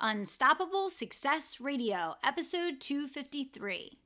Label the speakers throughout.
Speaker 1: Unstoppable Success Radio, episode 253.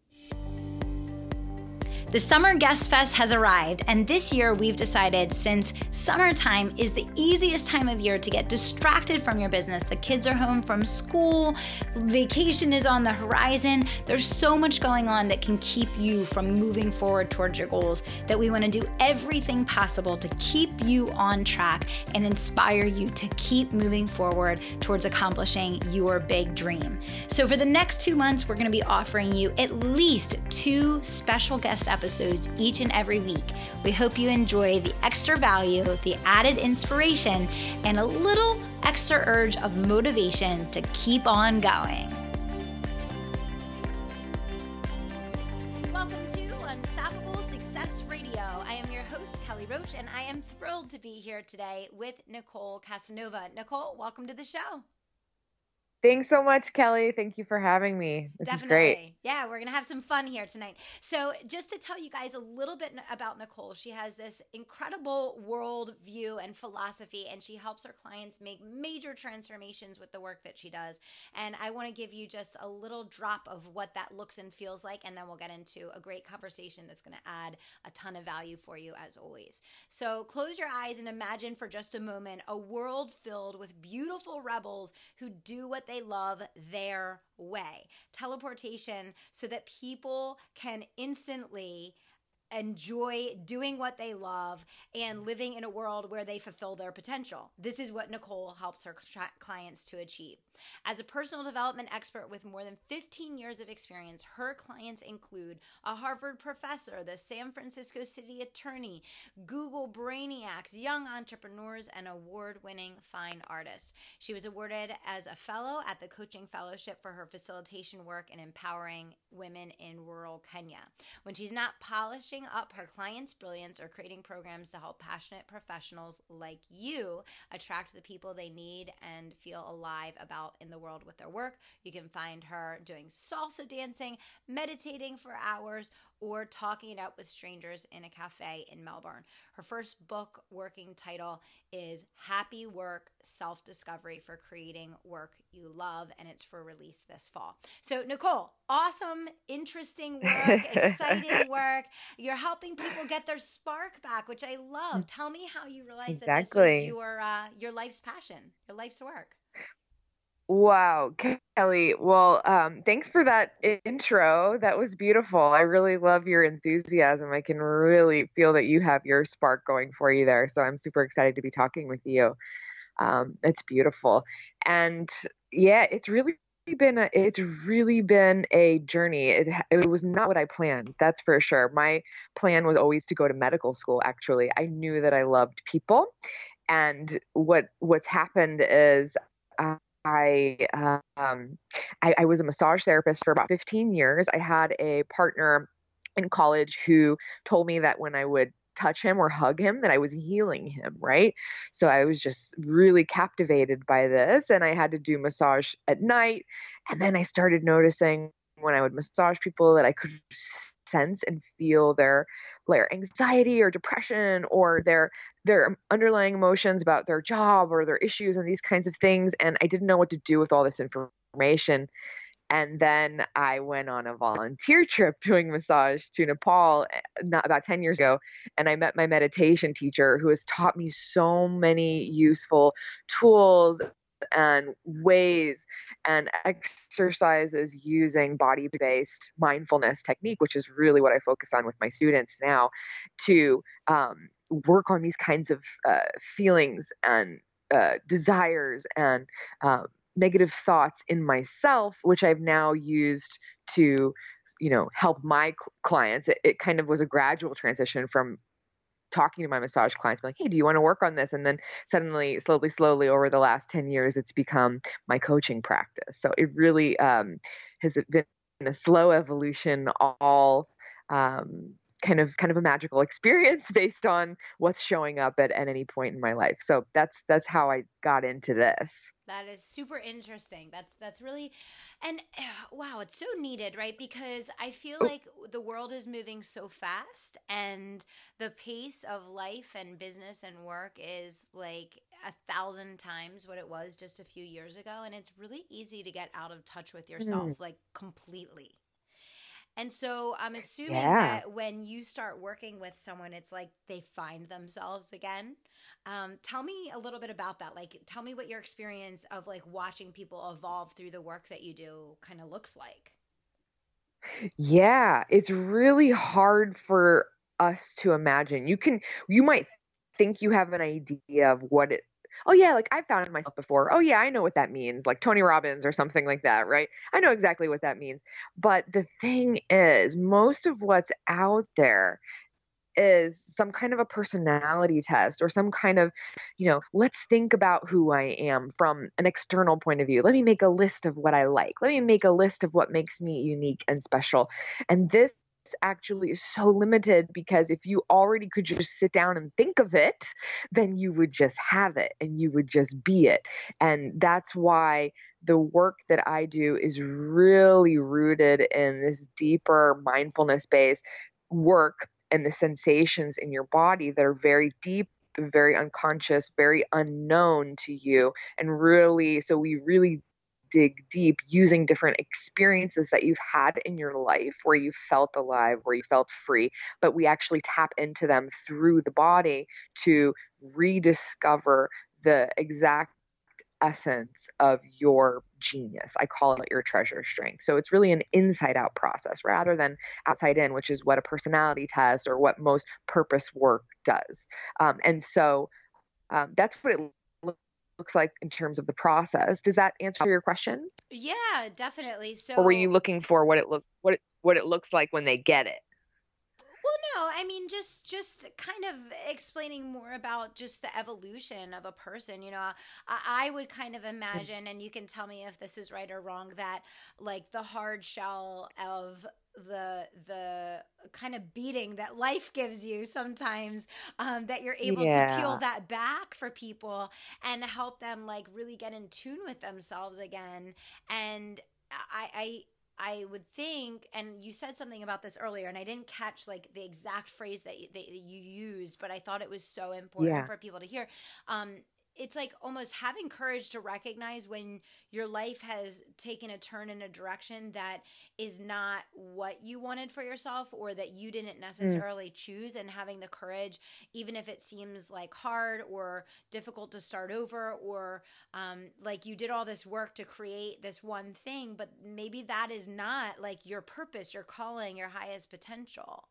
Speaker 1: The Summer Guest Fest has arrived, and this year we've decided since summertime is the easiest time of year to get distracted from your business. The kids are home from school, vacation is on the horizon. There's so much going on that can keep you from moving forward towards your goals that we want to do everything possible to keep you on track and inspire you to keep moving forward towards accomplishing your big dream. So, for the next two months, we're going to be offering you at least two special guest episodes episodes each and every week. We hope you enjoy the extra value, the added inspiration, and a little extra urge of motivation to keep on going. Welcome to Unstoppable Success Radio. I am your host, Kelly Roach, and I am thrilled to be here today with Nicole Casanova. Nicole, welcome to the show.
Speaker 2: Thanks so much, Kelly. Thank you for having me. This Definitely. is great.
Speaker 1: Yeah, we're going to have some fun here tonight. So, just to tell you guys a little bit about Nicole, she has this incredible world view and philosophy, and she helps her clients make major transformations with the work that she does. And I want to give you just a little drop of what that looks and feels like, and then we'll get into a great conversation that's going to add a ton of value for you, as always. So, close your eyes and imagine for just a moment a world filled with beautiful rebels who do what they they love their way. Teleportation so that people can instantly enjoy doing what they love and living in a world where they fulfill their potential. This is what Nicole helps her clients to achieve. As a personal development expert with more than 15 years of experience, her clients include a Harvard professor, the San Francisco city attorney, Google brainiacs, young entrepreneurs, and award winning fine artists. She was awarded as a fellow at the Coaching Fellowship for her facilitation work in empowering women in rural Kenya. When she's not polishing up her clients' brilliance or creating programs to help passionate professionals like you attract the people they need and feel alive about in the world with their work. You can find her doing salsa dancing, meditating for hours, or talking it out with strangers in a cafe in Melbourne. Her first book working title is Happy Work Self Discovery for Creating Work You Love, and it's for release this fall. So, Nicole, awesome, interesting work, exciting work. You're helping people get their spark back, which I love. Tell me how you realized exactly. that this was your, uh, your life's passion, your life's work.
Speaker 2: Wow, Kelly. Well, um, thanks for that intro. That was beautiful. I really love your enthusiasm. I can really feel that you have your spark going for you there. So I'm super excited to be talking with you. Um, it's beautiful. And yeah, it's really been a, it's really been a journey. It, it was not what I planned. That's for sure. My plan was always to go to medical school. Actually, I knew that I loved people, and what what's happened is. Uh, I, um, I, I was a massage therapist for about 15 years. I had a partner in college who told me that when I would touch him or hug him that I was healing him, right? So I was just really captivated by this and I had to do massage at night and then I started noticing when I would massage people that I could sense and feel their their anxiety or depression or their their underlying emotions about their job or their issues and these kinds of things and I didn't know what to do with all this information. And then I went on a volunteer trip doing massage to Nepal eh, not about 10 years ago and I met my meditation teacher who has taught me so many useful tools and ways and exercises using body based mindfulness technique, which is really what I focus on with my students now, to um, work on these kinds of uh, feelings and uh, desires and um, negative thoughts in myself, which I've now used to, you know, help my cl- clients. It, it, kind of was a gradual transition from talking to my massage clients, like, hey, do you want to work on this? And then suddenly, slowly, slowly over the last 10 years, it's become my coaching practice. So it really um, has been a slow evolution, all um, kind of kind of a magical experience based on what's showing up at, at any point in my life. So that's that's how I got into this.
Speaker 1: That is super interesting. That's that's really and wow, it's so needed, right? Because I feel oh. like the world is moving so fast and the pace of life and business and work is like a thousand times what it was just a few years ago and it's really easy to get out of touch with yourself mm. like completely. And so I'm assuming yeah. that when you start working with someone, it's like they find themselves again. Um, tell me a little bit about that. Like, tell me what your experience of like watching people evolve through the work that you do kind of looks like.
Speaker 2: Yeah, it's really hard for us to imagine. You can, you might think you have an idea of what it oh yeah, like I've found myself before. Oh yeah, I know what that means, like Tony Robbins or something like that, right? I know exactly what that means. But the thing is, most of what's out there is some kind of a personality test or some kind of, you know, let's think about who I am from an external point of view. Let me make a list of what I like. Let me make a list of what makes me unique and special. And this actually is so limited because if you already could just sit down and think of it, then you would just have it and you would just be it. And that's why the work that I do is really rooted in this deeper mindfulness based work and the sensations in your body that are very deep very unconscious, very unknown to you. And really, so we really dig deep using different experiences that you've had in your life where you felt alive, where you felt free, but we actually tap into them through the body to rediscover the exact essence of your genius. I call it your treasure strength. So it's really an inside out process rather than outside in, which is what a personality test or what most purpose work does. Um, and so um, that's what it looks like in terms of the process. Does that answer your question?
Speaker 1: Yeah, definitely. So
Speaker 2: Or were you looking for what it look what it, what it looks like when they get it?
Speaker 1: Well, no, I mean just just kind of explaining more about just the evolution of a person. You know, I, I, would kind of imagine, and you can tell me if this is right or wrong, that like the hard shell of the the kind of beating that life gives you sometimes um, that you're able yeah. to peel that back for people and help them like really get in tune with themselves again and I, I would think, and you said something about this earlier, and I didn't catch like the exact phrase that you, that you used, but I thought it was so important yeah. for people to hear. Um, it's like almost having courage to recognize when your life has taken a turn in a direction that is not what you wanted for yourself or that you didn't mm. necessarily mm. choose and having the courage even if it seems like hard or difficult to start over or um, like you did all this work to create this one thing but maybe that is not like your purpose your calling your highest potential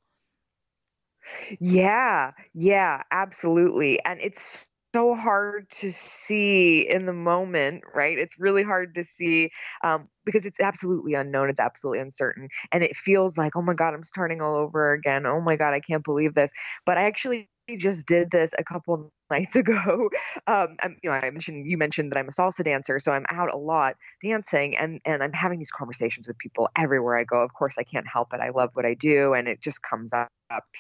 Speaker 2: yeah, yeah, absolutely. And it's so hard to see in the moment, right? It's really hard to see um, because it's absolutely unknown. It's absolutely uncertain. And it feels like, oh my God, I'm starting all over again. Oh my God, I can't believe this. But I actually just did this a couple nights ago. Um, I'm, you know, I mentioned you mentioned that I'm a salsa dancer, so I'm out a lot dancing, and and I'm having these conversations with people everywhere I go. Of course, I can't help it. I love what I do, and it just comes up up.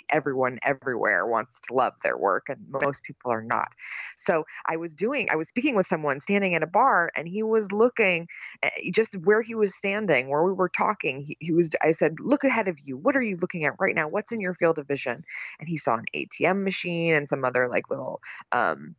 Speaker 2: Everyone everywhere wants to love their work, and most people are not. So I was doing, I was speaking with someone standing at a bar, and he was looking eh, just where he was standing, where we were talking. He, he was, I said, Look ahead of you. What are you looking at right now? What's in your field of vision? And he saw an ATM machine and some other like little, um,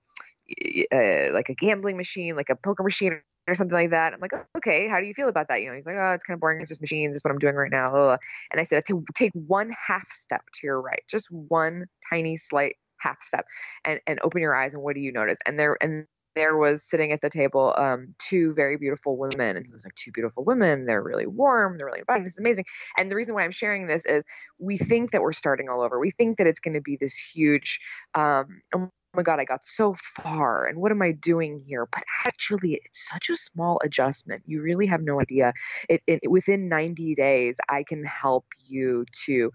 Speaker 2: uh, like a gambling machine, like a poker machine or something like that. I'm like, okay, how do you feel about that? You know, he's like, oh, it's kind of boring. It's just machines. It's what I'm doing right now. And I said, take one half step to your right, just one tiny slight half step, and and open your eyes. And what do you notice? And there and there was sitting at the table um, two very beautiful women and he was like two beautiful women they're really warm they're really inviting this is amazing and the reason why i'm sharing this is we think that we're starting all over we think that it's going to be this huge um, my God, I got so far and what am I doing here? But actually, it's such a small adjustment. You really have no idea. It, it within 90 days, I can help you to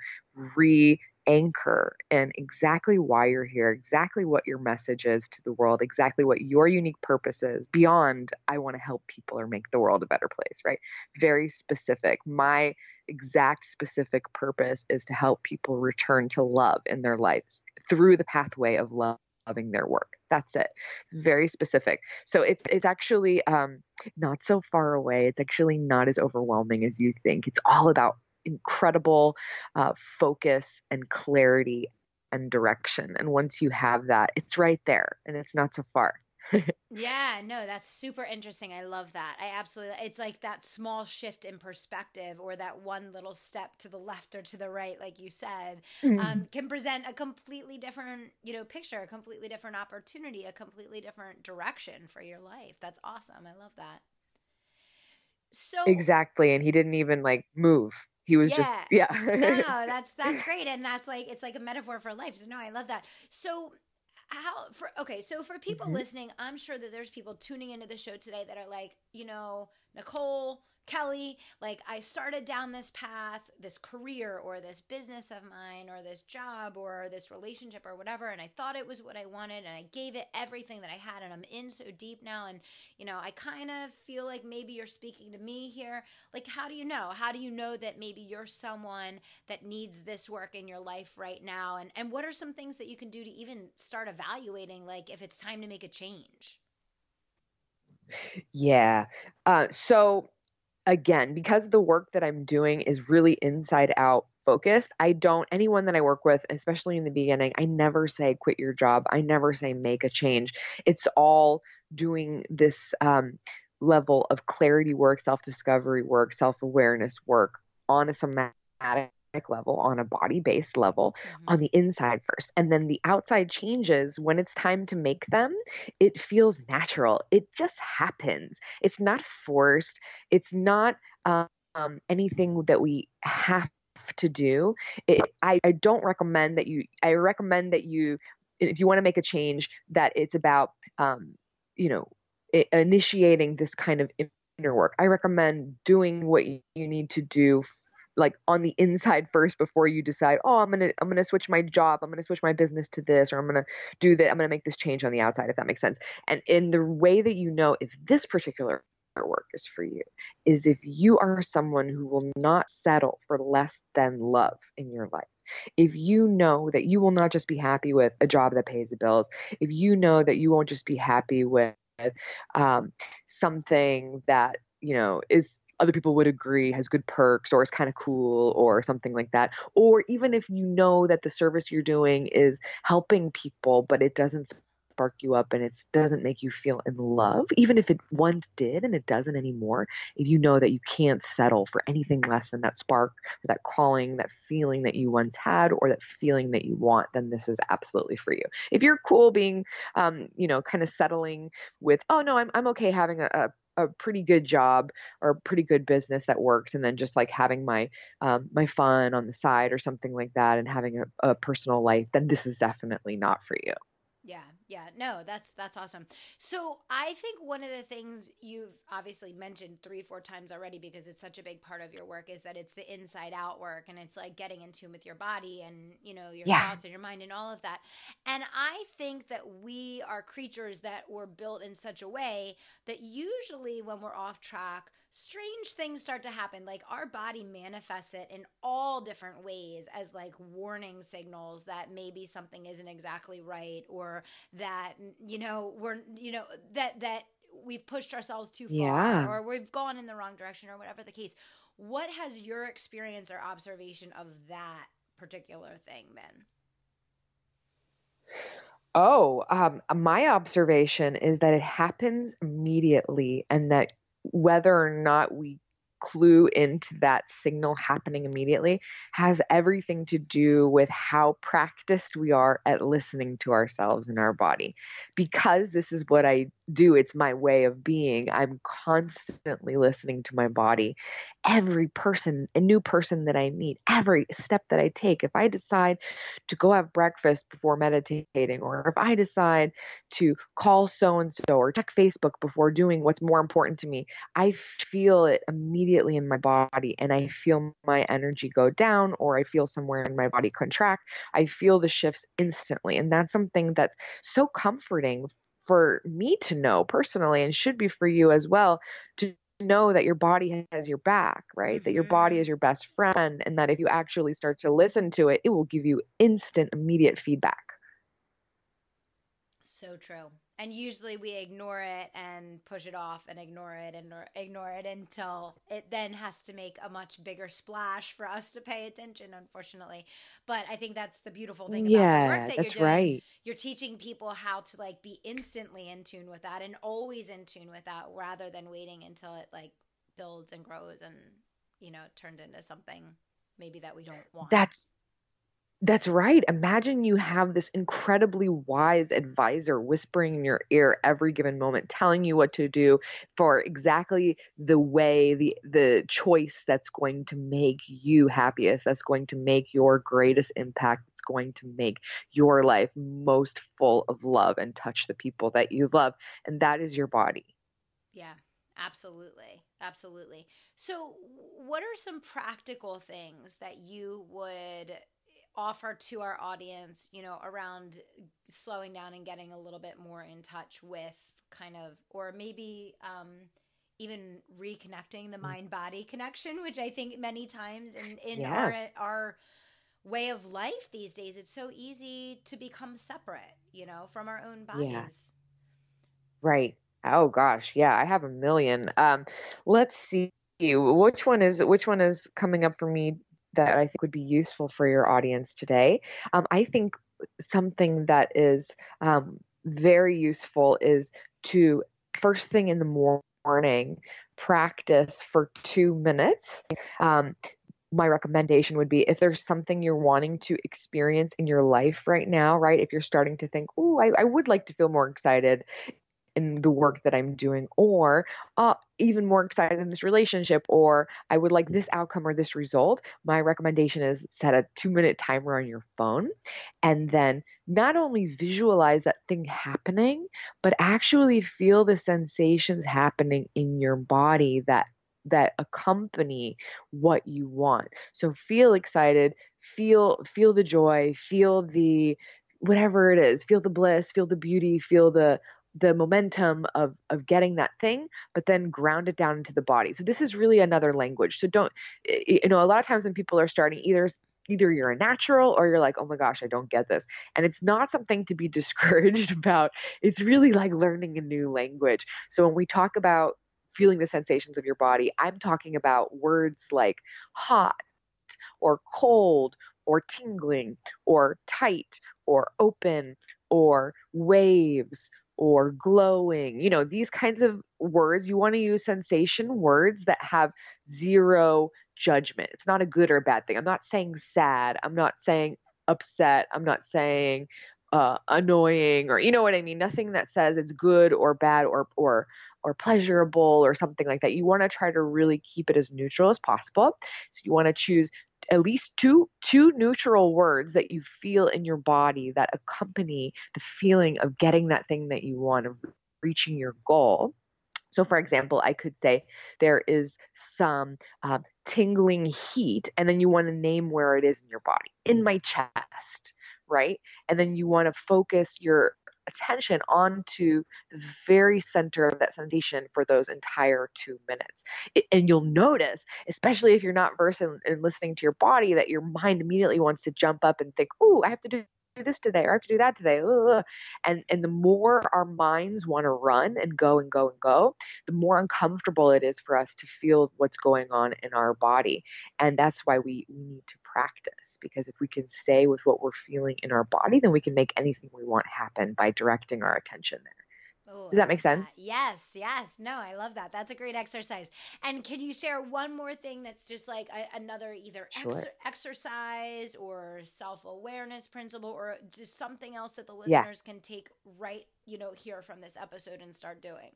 Speaker 2: re anchor and exactly why you're here, exactly what your message is to the world, exactly what your unique purpose is beyond, I want to help people or make the world a better place, right? Very specific. My exact specific purpose is to help people return to love in their lives through the pathway of love loving their work. That's it. Very specific. So it's it's actually um, not so far away. It's actually not as overwhelming as you think. It's all about incredible uh, focus and clarity and direction. And once you have that, it's right there and it's not so far.
Speaker 1: yeah, no, that's super interesting. I love that. I absolutely, it's like that small shift in perspective or that one little step to the left or to the right, like you said, mm-hmm. um, can present a completely different, you know, picture, a completely different opportunity, a completely different direction for your life. That's awesome. I love that.
Speaker 2: So exactly. And he didn't even like move he was yeah. just yeah
Speaker 1: no that's that's great and that's like it's like a metaphor for life so no i love that so how for okay so for people mm-hmm. listening i'm sure that there's people tuning into the show today that are like you know nicole Kelly, like I started down this path, this career or this business of mine or this job or this relationship or whatever, and I thought it was what I wanted and I gave it everything that I had and I'm in so deep now and you know, I kind of feel like maybe you're speaking to me here. Like how do you know? How do you know that maybe you're someone that needs this work in your life right now and and what are some things that you can do to even start evaluating like if it's time to make a change?
Speaker 2: Yeah. Uh, so again, because the work that I'm doing is really inside out focused, I don't, anyone that I work with, especially in the beginning, I never say quit your job. I never say make a change. It's all doing this um, level of clarity work, self discovery work, self awareness work on a somatic level, on a body based level, mm-hmm. on the inside first. And then the outside changes when it's time to make them. It feels natural. It just happens. It's not forced. It's not um, anything that we have to do. It, I, I don't recommend that you, I recommend that you, if you want to make a change, that it's about, um, you know, initiating this kind of inner work. I recommend doing what you need to do like on the inside first before you decide oh i'm gonna i'm gonna switch my job i'm gonna switch my business to this or i'm gonna do that i'm gonna make this change on the outside if that makes sense. And in the way that you know if this particular work is for you is if you are someone who will not settle for less than love in your life. If you know that you will not just be happy with a job that pays the bills if you know that you won't just be happy with um, something that you know is other people would agree has good perks or is kind of cool or something like that. Or even if you know that the service you're doing is helping people, but it doesn't spark you up and it doesn't make you feel in love, even if it once did and it doesn't anymore, if you know that you can't settle for anything less than that spark that calling, that feeling that you once had or that feeling that you want, then this is absolutely for you. If you're cool being, um, you know, kind of settling with, oh no, I'm, I'm okay having a, a a pretty good job or a pretty good business that works and then just like having my um, my fun on the side or something like that and having a, a personal life then this is definitely not for you
Speaker 1: yeah no that's that's awesome so i think one of the things you've obviously mentioned three four times already because it's such a big part of your work is that it's the inside out work and it's like getting in tune with your body and you know your yeah. thoughts and your mind and all of that and i think that we are creatures that were built in such a way that usually when we're off track strange things start to happen. Like our body manifests it in all different ways as like warning signals that maybe something isn't exactly right or that, you know, we're, you know, that, that we've pushed ourselves too far yeah. or we've gone in the wrong direction or whatever the case. What has your experience or observation of that particular thing been?
Speaker 2: Oh, um, my observation is that it happens immediately and that whether or not we clue into that signal happening immediately has everything to do with how practiced we are at listening to ourselves and our body. Because this is what I do, it's my way of being. I'm constantly listening to my body. Every person, a new person that I meet, every step that I take, if I decide to go have breakfast before meditating, or if I decide to call so and so or check Facebook before doing what's more important to me, I feel it immediately immediately in my body and I feel my energy go down or I feel somewhere in my body contract, I feel the shifts instantly. And that's something that's so comforting for me to know personally and should be for you as well to know that your body has your back, right? Mm-hmm. That your body mm-hmm. is your best friend and that if you actually start to listen to it, it will give you instant immediate feedback.
Speaker 1: So true and usually we ignore it and push it off and ignore it and ignore it until it then has to make a much bigger splash for us to pay attention unfortunately. But i think that's the beautiful thing about yeah, the work that that's you're doing. right. you're teaching people how to like be instantly in tune with that and always in tune with that rather than waiting until it like builds and grows and you know turns into something maybe that we don't want.
Speaker 2: That's that's right. Imagine you have this incredibly wise advisor whispering in your ear every given moment, telling you what to do for exactly the way, the the choice that's going to make you happiest, that's going to make your greatest impact, that's going to make your life most full of love and touch the people that you love. And that is your body.
Speaker 1: Yeah. Absolutely. Absolutely. So, what are some practical things that you would offer to our audience, you know, around slowing down and getting a little bit more in touch with kind of, or maybe um, even reconnecting the mm. mind body connection, which I think many times in, in yeah. our, our way of life these days, it's so easy to become separate, you know, from our own bodies. Yeah.
Speaker 2: Right. Oh gosh, yeah, I have a million. Um, let's see which one is which one is coming up for me that I think would be useful for your audience today. Um, I think something that is um, very useful is to first thing in the morning practice for two minutes. Um, my recommendation would be if there's something you're wanting to experience in your life right now, right? If you're starting to think, oh, I, I, would like to feel more excited in the work that I'm doing, or uh, even more excited in this relationship, or I would like this outcome or this result, my recommendation is set a two minute timer on your phone and then not only visualize that thing happening, but actually feel the sensations happening in your body that that accompany what you want. So feel excited, feel feel the joy, feel the whatever it is, feel the bliss, feel the beauty, feel the the momentum of of getting that thing but then ground it down into the body. So this is really another language. So don't you know a lot of times when people are starting either either you're a natural or you're like oh my gosh i don't get this. And it's not something to be discouraged about. It's really like learning a new language. So when we talk about feeling the sensations of your body i'm talking about words like hot or cold or tingling or tight or open or waves or glowing, you know, these kinds of words. You want to use sensation words that have zero judgment. It's not a good or bad thing. I'm not saying sad. I'm not saying upset. I'm not saying uh, annoying or you know what I mean. Nothing that says it's good or bad or or or pleasurable or something like that. You want to try to really keep it as neutral as possible. So you want to choose at least two two neutral words that you feel in your body that accompany the feeling of getting that thing that you want of reaching your goal. So, for example, I could say there is some uh, tingling heat, and then you want to name where it is in your body, in my chest, right? And then you want to focus your attention onto the very center of that sensation for those entire two minutes. It, and you'll notice, especially if you're not versed in, in, listening to your body, that your mind immediately wants to jump up and think, oh, I have to do this today or I have to do that today. And and the more our minds want to run and go and go and go, the more uncomfortable it is for us to feel what's going on in our body. And that's why we, we need to practice because if we can stay with what we're feeling in our body, then we can make anything we want happen by directing our attention there. Ooh, Does that make sense?
Speaker 1: That. Yes, yes. No, I love that. That's a great exercise. And can you share one more thing that's just like a, another either sure. ex- exercise or self awareness principle or just something else that the listeners yeah. can take right, you know, here from this episode and start doing?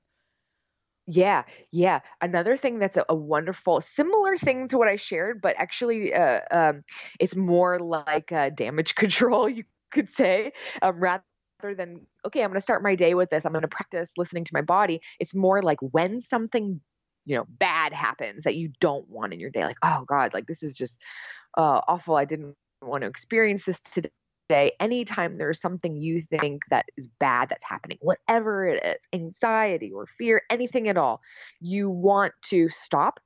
Speaker 2: Yeah, yeah. Another thing that's a, a, wonderful, similar thing to what I shared, but actually, uh, um, it's more like uh, damage control, you could say, um, rather than okay, I'm going to start my day with this. I'm going to practice listening to my body. It's more like when something you know bad happens that you don't want in your day like oh god like this is just uh, awful i didn't want to experience this today anytime there's something you think that is bad that's happening whatever it is anxiety or fear anything at all you want to stop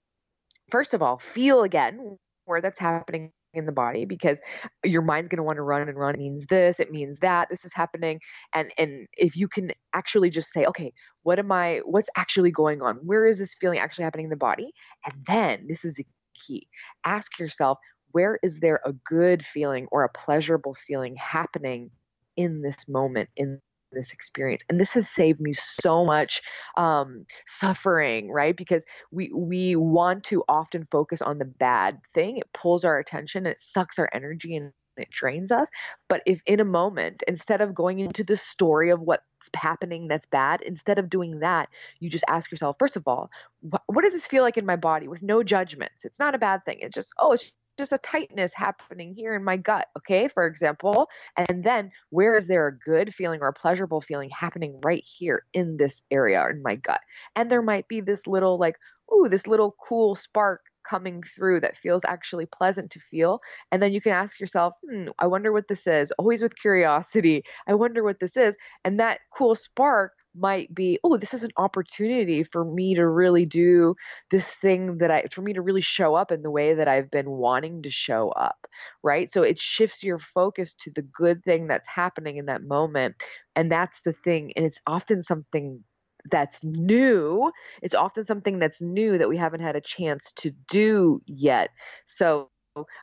Speaker 2: first of all feel again where that's happening in the body because your mind's going to want to run and run it means this it means that this is happening. And and if you can actually just say okay what am i what's actually going on? Where is this feeling actually happening in the body? And then this is the key. Ask yourself where is there a good feeling or a pleasurable feeling happening in this moment in this experience and this has saved me so much um, suffering right? Because we we want to often focus on the bad thing it pulls our attention it sucks our energy and it drains us but if in a moment instead of going into the story of what's happening that's bad instead of doing that you just ask yourself first of all what, what does this feel like in my body? With no judgments. It's not a bad thing. It's just oh it's just a tightness happening here in my gut, okay, for example. And then where is there a good feeling or a pleasurable feeling happening right here in this area in my gut? And there might be this little, like, ooh, this little cool spark coming through that feels actually pleasant to feel. And then you can ask yourself, hmm, I wonder what this is. Always with curiosity, I wonder what this is. And that cool spark might be, oh, this is an opportunity for me to really do this thing that I, for me to really show up in the way that I've been wanting to show up, right? So it shifts your focus to the good thing that's happening in that moment. And that's the thing. And it's often something that's new. It's often something that's new that we haven't had a chance to do yet. So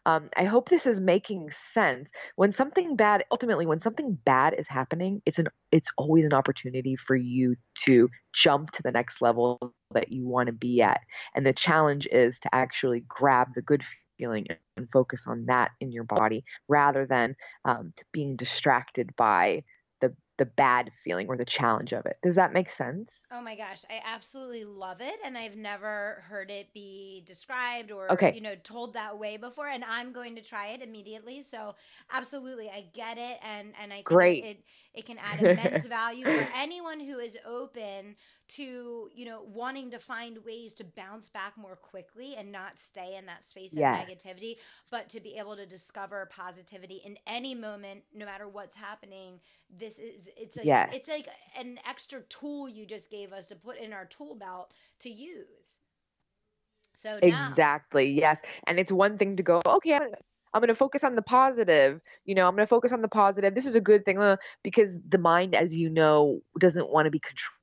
Speaker 2: um, I hope this is making sense. When something bad, ultimately, when something bad is happening, it's an it's always an opportunity for you to jump to the next level that you want to be at. And the challenge is to actually grab the good feeling and focus on that in your body rather than um, being distracted by the bad feeling or the challenge of it. Does that make sense?
Speaker 1: Oh my gosh, I absolutely love it and I've never heard it be described or
Speaker 2: okay.
Speaker 1: you know told that way before and I'm going to try it immediately. So absolutely, I get it and and I think
Speaker 2: Great.
Speaker 1: it it can add immense value for anyone who is open to you know wanting to find ways to bounce back more quickly and not stay in that space of
Speaker 2: yes.
Speaker 1: negativity but to be able to discover positivity in any moment no matter what's happening this is it's like
Speaker 2: yes.
Speaker 1: it's like an extra tool you just gave us to put in our tool belt to use so now,
Speaker 2: exactly yes and it's one thing to go okay I'm I'm going to focus on the positive. You know, I'm going to focus on the positive. This is a good thing uh, because the mind, as you know, doesn't want to be controlled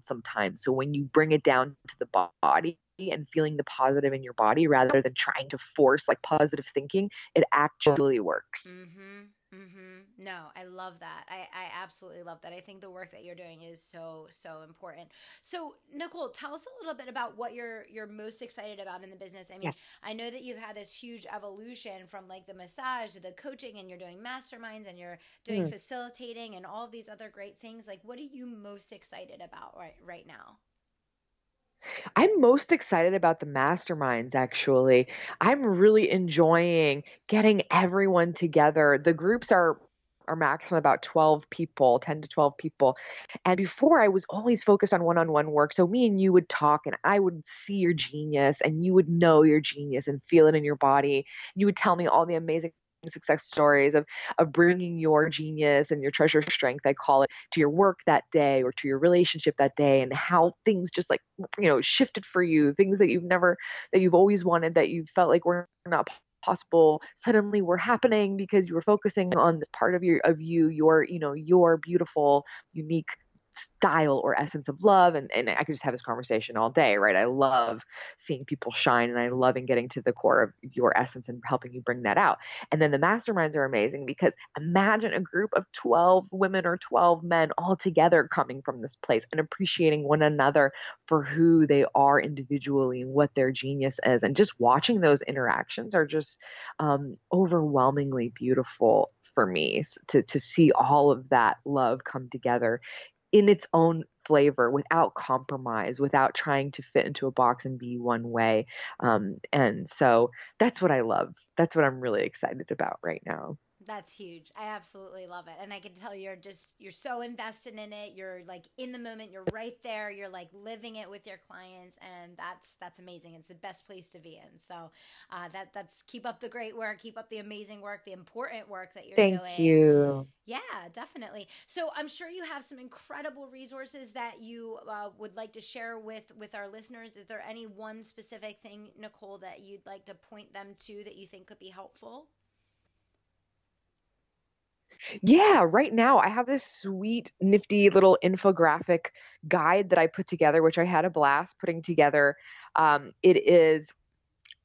Speaker 2: sometimes. So when you bring it down to the body and feeling the positive in your body rather than trying to force like positive thinking, it actually works.
Speaker 1: Mm-hmm. Mm-hmm. No, I love that. I, I absolutely love that. I think the work that you're doing is so so important. So Nicole, tell us a little bit about what you're you're most excited about in the business. I mean,
Speaker 2: yes.
Speaker 1: I know that you've had this huge evolution from like the massage to the coaching, and you're doing masterminds, and you're doing mm. facilitating, and all these other great things. Like, what are you most excited about right right now?
Speaker 2: I'm most excited about the masterminds actually. I'm really enjoying getting everyone together. The groups are are maximum about 12 people, 10 to 12 people. And before I was always focused on one-on-one work. So me and you would talk and I would see your genius and you would know your genius and feel it in your body. You would tell me all the amazing success stories of of bringing your genius and your treasure strength i call it to your work that day or to your relationship that day and how things just like you know shifted for you things that you've never that you've always wanted that you felt like were not possible suddenly were happening because you were focusing on this part of your of you your you know your beautiful unique style or essence of love and, and i could just have this conversation all day right? I love seeing people shine and i love in getting to the core of your essence and helping you bring that out. And then the masterminds are amazing because imagine a group of 12 women or 12 men all together coming from this place and appreciating one another for who they are individually and what their genius is. And just watching those interactions are just um, overwhelmingly beautiful for me to to see all of that love come together in its own flavor without compromise, without trying to fit into a box and be one way. Um, and so that's what I love. That's what I'm really excited about right now.
Speaker 1: That's huge. I absolutely love it. And I can tell you're just you're so invested in it. You're like in the moment, you're right there. You're like living it with your clients and that's that's amazing. It's the best place to be in. So, uh, that that's keep up the great work, keep up the amazing work, the important work that you're
Speaker 2: Thank
Speaker 1: doing.
Speaker 2: Thank you.
Speaker 1: Yeah, definitely. So, I'm sure you have some incredible resources that you uh, would like to share with with our listeners. Is there any one specific thing, Nicole, that you'd like to point them to that you think could be helpful?
Speaker 2: Yeah, right now I have this sweet, nifty little infographic guide that I put together, which I had a blast putting together. Um, it is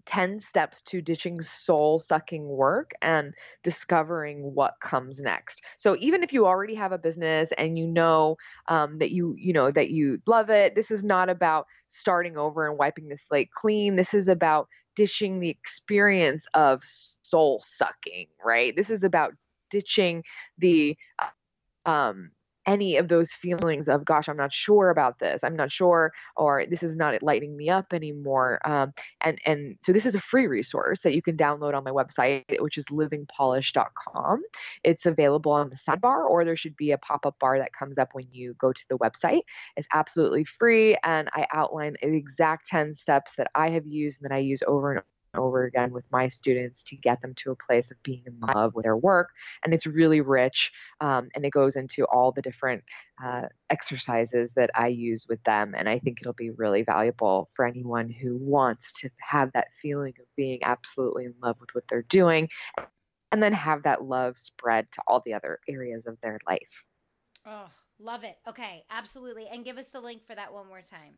Speaker 2: 10 steps to ditching soul sucking work and discovering what comes next. So even if you already have a business and you know um, that you you know that you love it this is not about starting over and wiping the slate clean. This is about ditching the experience of soul sucking right? This is about ditching the um, any of those feelings of gosh i'm not sure about this. I'm not sure or this is not lighting me up anymore. Um, and and so this is a free resource that you can download on my website which is livingpolished.com it's available on the sidebar or there should be a pop-up bar that comes up when you go to the website. It's absolutely free and i outline the exact 10 steps that i have used and that i use over and over again with my students to get them to a place of being in love with their work. And it's really rich um, and it goes into all the different uh, exercises that I use with them. And I think it'll be really valuable for anyone who wants to have that feeling of being absolutely in love with what they're doing and then have that love spread to all the other areas of their life.
Speaker 1: Oh, love it. Okay, absolutely. And give us the link for that one more time.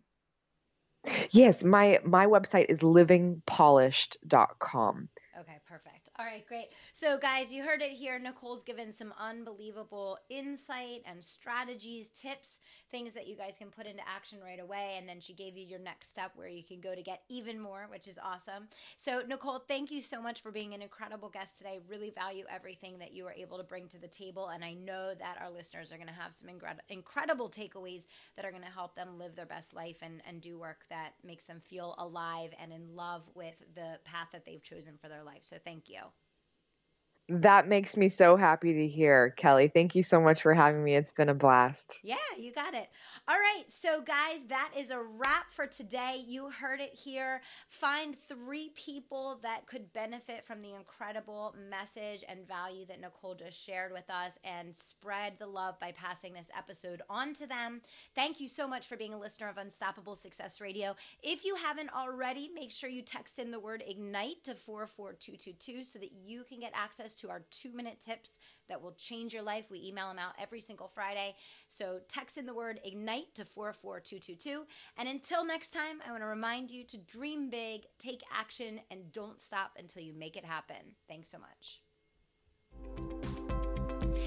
Speaker 2: Yes, my my website is livingpolished.com.
Speaker 1: Okay, perfect. All right, great. So, guys, you heard it here. Nicole's given some unbelievable insight and strategies, tips, things that you guys can put into action right away. And then she gave you your next step where you can go to get even more, which is awesome. So, Nicole, thank you so much for being an incredible guest today. Really value everything that you were able to bring to the table. And I know that our listeners are going to have some incred- incredible takeaways that are going to help them live their best life and, and do work that makes them feel alive and in love with the path that they've chosen for their life. So, thank you.
Speaker 2: That makes me so happy to hear, Kelly. Thank you so much for having me. It's been a blast.
Speaker 1: Yeah, you got it. All right, so guys, that is a wrap for today. You heard it here. Find three people that could benefit from the incredible message and value that Nicole just shared with us and spread the love by passing this episode on to them. Thank you so much for being a listener of Unstoppable Success Radio. If you haven't already, make sure you text in the word IGNITE to 44222 so that you can get access to our two minute tips that will change your life. We email them out every single Friday. So text in the word IGNITE to 44222. And until next time, I want to remind you to dream big, take action, and don't stop until you make it happen. Thanks so much.